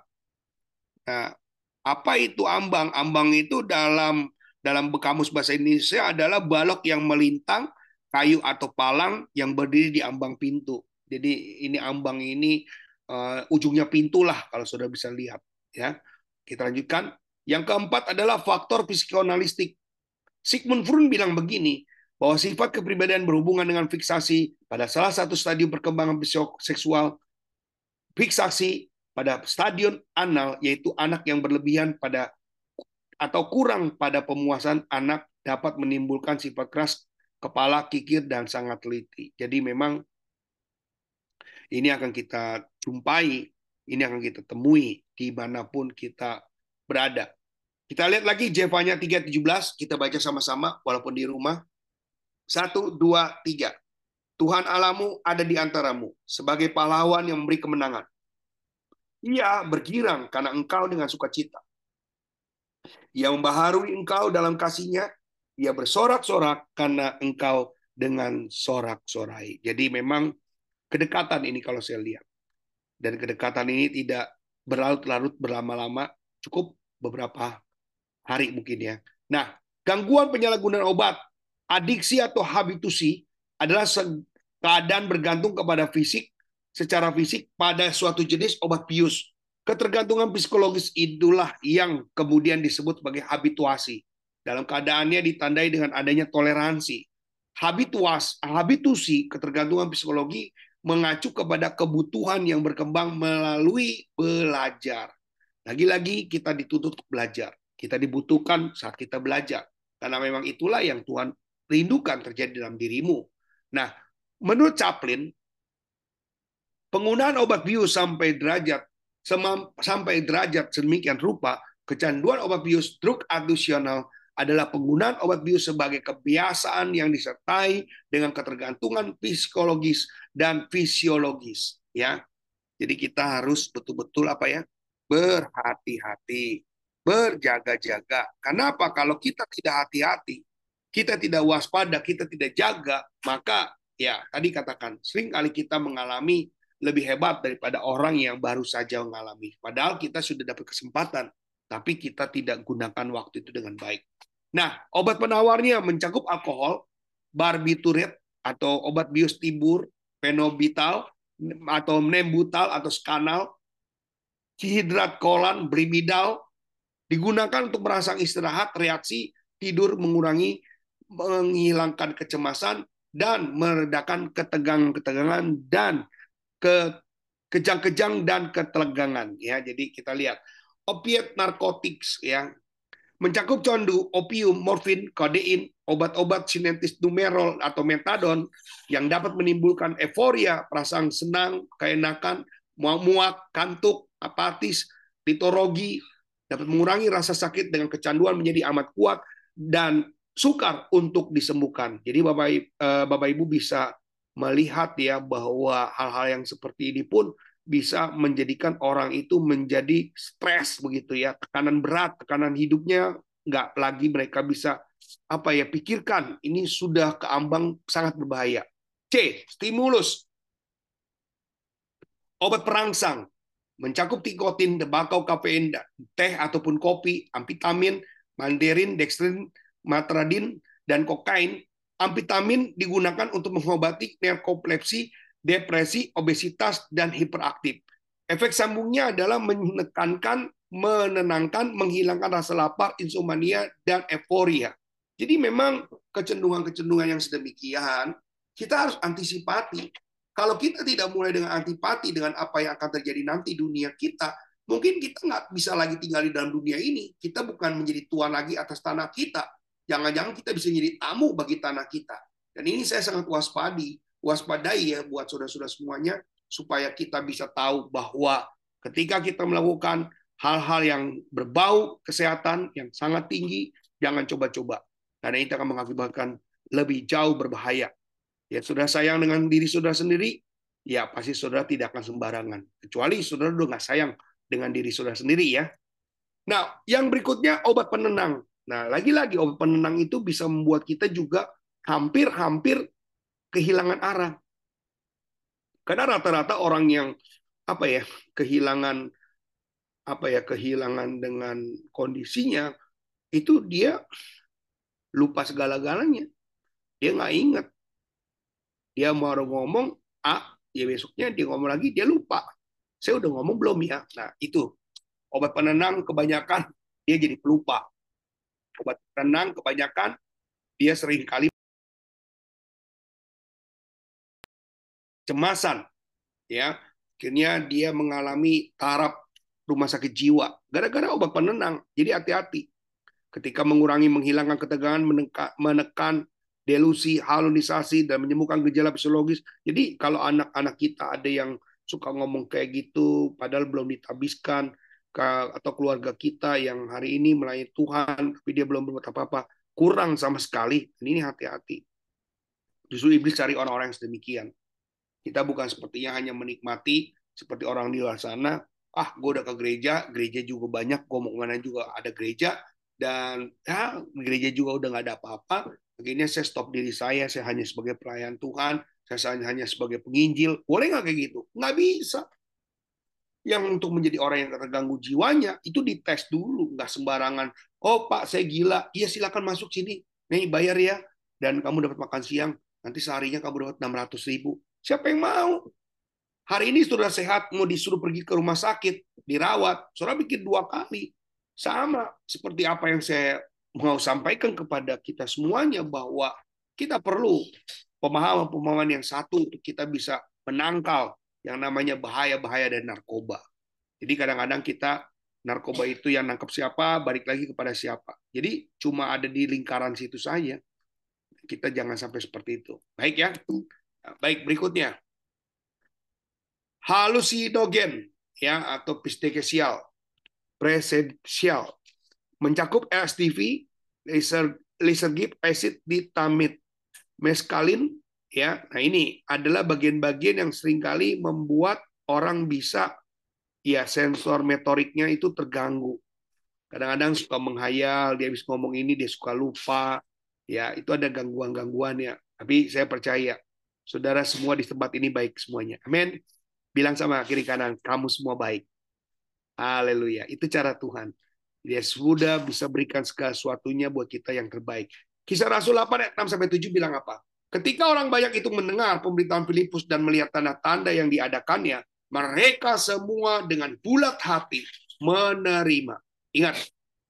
Nah, apa itu ambang? Ambang itu dalam dalam kamus bahasa Indonesia adalah balok yang melintang, kayu atau palang yang berdiri di ambang pintu. Jadi ini ambang ini uh, ujungnya pintu lah kalau sudah bisa lihat. Ya, kita lanjutkan. Yang keempat adalah faktor psikoanalistik. Sigmund Freud bilang begini, bahwa sifat kepribadian berhubungan dengan fiksasi pada salah satu stadium perkembangan seksual fiksasi pada stadion anal yaitu anak yang berlebihan pada atau kurang pada pemuasan anak dapat menimbulkan sifat keras kepala, kikir dan sangat teliti. Jadi memang ini akan kita jumpai, ini akan kita temui di mana pun kita berada. Kita lihat lagi Jevanya 3.17, kita baca sama-sama walaupun di rumah. Satu, dua, tiga. Tuhan alamu ada di antaramu sebagai pahlawan yang memberi kemenangan. Ia bergirang karena engkau dengan sukacita. Ia membaharui engkau dalam kasihnya. Ia bersorak-sorak karena engkau dengan sorak-sorai. Jadi memang kedekatan ini kalau saya lihat. Dan kedekatan ini tidak berlarut-larut berlama-lama, cukup beberapa hari mungkin ya. Nah, gangguan penyalahgunaan obat, adiksi atau habitusi adalah keadaan bergantung kepada fisik secara fisik pada suatu jenis obat bius. Ketergantungan psikologis itulah yang kemudian disebut sebagai habituasi. Dalam keadaannya ditandai dengan adanya toleransi. Habituas, habitusi, ketergantungan psikologi mengacu kepada kebutuhan yang berkembang melalui belajar. Lagi-lagi kita dituntut belajar. Kita dibutuhkan saat kita belajar. Karena memang itulah yang Tuhan rindukan terjadi dalam dirimu. Nah, menurut Chaplin, Penggunaan obat bius sampai derajat sampai derajat sedemikian rupa, kecanduan obat bius drug adisional adalah penggunaan obat bius sebagai kebiasaan yang disertai dengan ketergantungan psikologis dan fisiologis ya. Jadi kita harus betul-betul apa ya? berhati-hati, berjaga-jaga. Kenapa? Kalau kita tidak hati-hati, kita tidak waspada, kita tidak jaga, maka ya tadi katakan sering kali kita mengalami lebih hebat daripada orang yang baru saja mengalami. Padahal kita sudah dapat kesempatan, tapi kita tidak gunakan waktu itu dengan baik. Nah, obat penawarnya mencakup alkohol, barbiturate atau obat biostibur, fenobital atau nembutal atau skanal, dihidrat kolan, brimidal, digunakan untuk merangsang istirahat, reaksi, tidur, mengurangi, menghilangkan kecemasan, dan meredakan ketegangan-ketegangan dan ke kejang-kejang dan ketegangan ya. Jadi kita lihat opiat narkotics ya mencakup candu, opium, morfin, kodein, obat-obat sintetis numerol atau metadon yang dapat menimbulkan euforia, perasaan senang, keenakan, muak, kantuk, apatis, litorogi, dapat mengurangi rasa sakit dengan kecanduan menjadi amat kuat dan sukar untuk disembuhkan. Jadi Bapak eh, Bapak Ibu bisa melihat ya bahwa hal-hal yang seperti ini pun bisa menjadikan orang itu menjadi stres begitu ya. Tekanan berat tekanan hidupnya nggak lagi mereka bisa apa ya pikirkan ini sudah keambang sangat berbahaya. C stimulus. Obat perangsang. Mencakup tikotin tembakau kafein teh ataupun kopi amfetamin mandarin dextrin matradin dan kokain. Amfetamin digunakan untuk mengobati narkolepsi depresi, obesitas, dan hiperaktif. Efek sambungnya adalah menekankan, menenangkan, menghilangkan rasa lapar, insomnia, dan euforia. Jadi memang kecenderungan-kecenderungan yang sedemikian, kita harus antisipasi. Kalau kita tidak mulai dengan antipati dengan apa yang akan terjadi nanti dunia kita, mungkin kita nggak bisa lagi tinggal di dalam dunia ini. Kita bukan menjadi tuan lagi atas tanah kita. Jangan-jangan kita bisa menjadi tamu bagi tanah kita. Dan ini saya sangat waspadi waspadai ya buat saudara-saudara semuanya supaya kita bisa tahu bahwa ketika kita melakukan hal-hal yang berbau kesehatan yang sangat tinggi, jangan coba-coba. Karena itu akan mengakibatkan lebih jauh berbahaya. Ya, sudah sayang dengan diri saudara sendiri, ya pasti saudara tidak akan sembarangan. Kecuali saudara udah nggak sayang dengan diri saudara sendiri ya. Nah, yang berikutnya obat penenang. Nah, lagi-lagi obat penenang itu bisa membuat kita juga hampir-hampir kehilangan arah. Karena rata-rata orang yang apa ya kehilangan apa ya kehilangan dengan kondisinya itu dia lupa segala-galanya. Dia nggak ingat. Dia mau ngomong A, ya besoknya dia ngomong lagi dia lupa. Saya udah ngomong belum ya? Nah itu obat penenang kebanyakan dia jadi pelupa. Obat penenang kebanyakan dia sering kali kecemasan ya. Akhirnya dia mengalami taraf rumah sakit jiwa gara-gara obat penenang. Jadi hati-hati. Ketika mengurangi menghilangkan ketegangan menekan, delusi halusinasi dan menyembuhkan gejala fisiologis jadi kalau anak-anak kita ada yang suka ngomong kayak gitu padahal belum ditabiskan atau keluarga kita yang hari ini melayani Tuhan tapi dia belum berbuat apa-apa kurang sama sekali. Ini hati-hati. Justru iblis cari orang-orang yang sedemikian kita bukan sepertinya hanya menikmati seperti orang di luar sana, ah gue udah ke gereja, gereja juga banyak, gue mau ke mana juga ada gereja, dan ya gereja juga udah nggak ada apa-apa. Akhirnya saya stop diri saya, saya hanya sebagai pelayan Tuhan, saya hanya sebagai penginjil. Boleh nggak kayak gitu? Nggak bisa. Yang untuk menjadi orang yang terganggu jiwanya, itu dites dulu, nggak sembarangan. Oh Pak, saya gila. Iya silakan masuk sini. Nih bayar ya. Dan kamu dapat makan siang. Nanti seharinya kamu dapat 600 ribu Siapa yang mau? Hari ini sudah sehat, mau disuruh pergi ke rumah sakit, dirawat, saudara bikin dua kali. Sama seperti apa yang saya mau sampaikan kepada kita semuanya bahwa kita perlu pemahaman-pemahaman yang satu untuk kita bisa menangkal yang namanya bahaya-bahaya dari narkoba. Jadi kadang-kadang kita narkoba itu yang nangkep siapa, balik lagi kepada siapa. Jadi cuma ada di lingkaran situ saja. Kita jangan sampai seperti itu. Baik ya. Baik, berikutnya. Halusinogen ya atau pistekesial, presensial mencakup LSTV, lysergic acid ditamid, meskalin ya. Nah, ini adalah bagian-bagian yang sering kali membuat orang bisa ya sensor motoriknya itu terganggu. Kadang-kadang suka menghayal, dia habis ngomong ini dia suka lupa. Ya, itu ada gangguan-gangguan ya. Tapi saya percaya saudara semua di tempat ini baik semuanya. Amin. Bilang sama kiri kanan, kamu semua baik. Haleluya. Itu cara Tuhan. Dia sudah bisa berikan segala sesuatunya buat kita yang terbaik. Kisah Rasul 8 ayat 6 sampai 7 bilang apa? Ketika orang banyak itu mendengar pemberitaan Filipus dan melihat tanda-tanda yang diadakannya, mereka semua dengan bulat hati menerima. Ingat,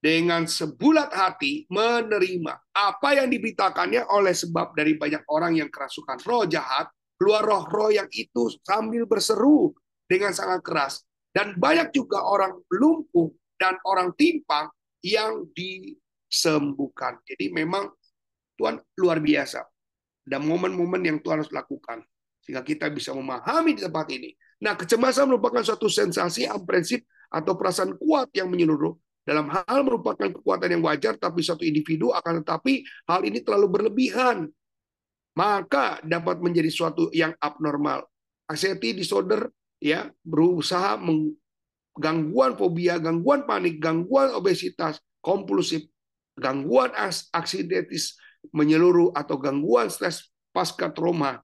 dengan sebulat hati menerima apa yang diberitakannya oleh sebab dari banyak orang yang kerasukan roh jahat, keluar roh-roh yang itu sambil berseru dengan sangat keras. Dan banyak juga orang lumpuh dan orang timpang yang disembuhkan. Jadi memang Tuhan luar biasa. Dan momen-momen yang Tuhan harus lakukan. Sehingga kita bisa memahami di tempat ini. Nah, kecemasan merupakan suatu sensasi, prinsip, atau perasaan kuat yang menyeluruh dalam hal merupakan kekuatan yang wajar tapi satu individu akan tetapi hal ini terlalu berlebihan. Maka dapat menjadi suatu yang abnormal. Anxiety disorder ya berusaha gangguan fobia gangguan panik gangguan obesitas kompulsif gangguan aksidentis menyeluruh atau gangguan stres pasca trauma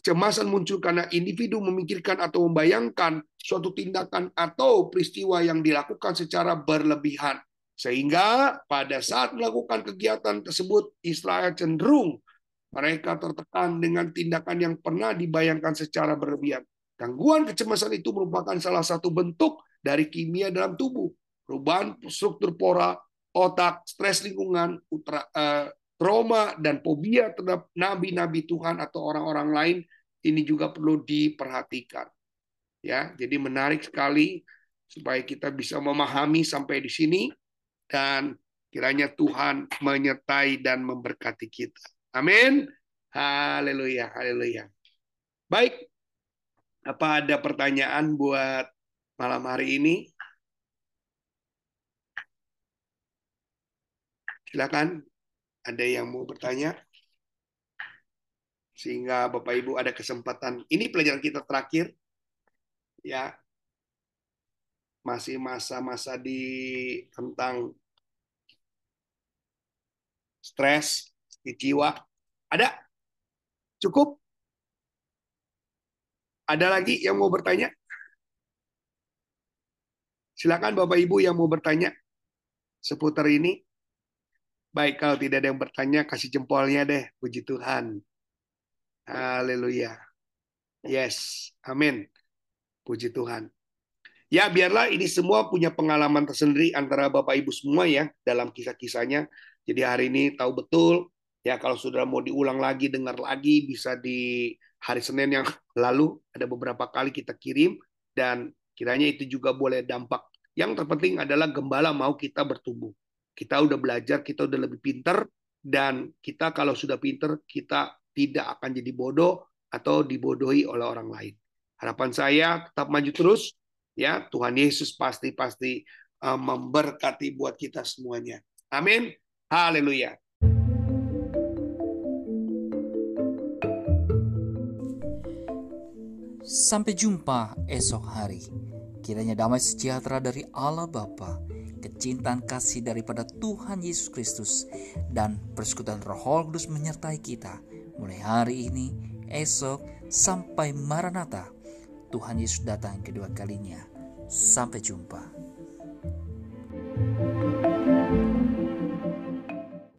Kecemasan muncul karena individu memikirkan atau membayangkan suatu tindakan atau peristiwa yang dilakukan secara berlebihan. Sehingga pada saat melakukan kegiatan tersebut, Israel cenderung mereka tertekan dengan tindakan yang pernah dibayangkan secara berlebihan. Gangguan kecemasan itu merupakan salah satu bentuk dari kimia dalam tubuh. Perubahan struktur pora, otak, stres lingkungan, ultra, uh, trauma dan fobia terhadap nabi-nabi Tuhan atau orang-orang lain ini juga perlu diperhatikan. Ya, jadi menarik sekali supaya kita bisa memahami sampai di sini dan kiranya Tuhan menyertai dan memberkati kita. Amin. Haleluya, haleluya. Baik. Apa ada pertanyaan buat malam hari ini? Silakan. Ada yang mau bertanya? Sehingga Bapak Ibu ada kesempatan. Ini pelajaran kita terakhir. Ya. Masih masa-masa di tentang stres di jiwa. Ada? Cukup? Ada lagi yang mau bertanya? Silakan Bapak Ibu yang mau bertanya seputar ini. Baik, kalau tidak ada yang bertanya, kasih jempolnya deh. Puji Tuhan. Haleluya. Yes, amin. Puji Tuhan. Ya, biarlah ini semua punya pengalaman tersendiri antara Bapak Ibu semua ya dalam kisah-kisahnya. Jadi hari ini tahu betul ya kalau sudah mau diulang lagi, dengar lagi bisa di hari Senin yang lalu ada beberapa kali kita kirim dan kiranya itu juga boleh dampak. Yang terpenting adalah gembala mau kita bertumbuh kita udah belajar, kita udah lebih pinter, dan kita kalau sudah pinter, kita tidak akan jadi bodoh atau dibodohi oleh orang lain. Harapan saya tetap maju terus, ya Tuhan Yesus pasti pasti uh, memberkati buat kita semuanya. Amin. Haleluya. Sampai jumpa esok hari. Kiranya damai sejahtera dari Allah Bapa kecintaan kasih daripada Tuhan Yesus Kristus dan persekutuan Roh Kudus menyertai kita mulai hari ini, esok, sampai Maranatha. Tuhan Yesus datang kedua kalinya. Sampai jumpa. thank you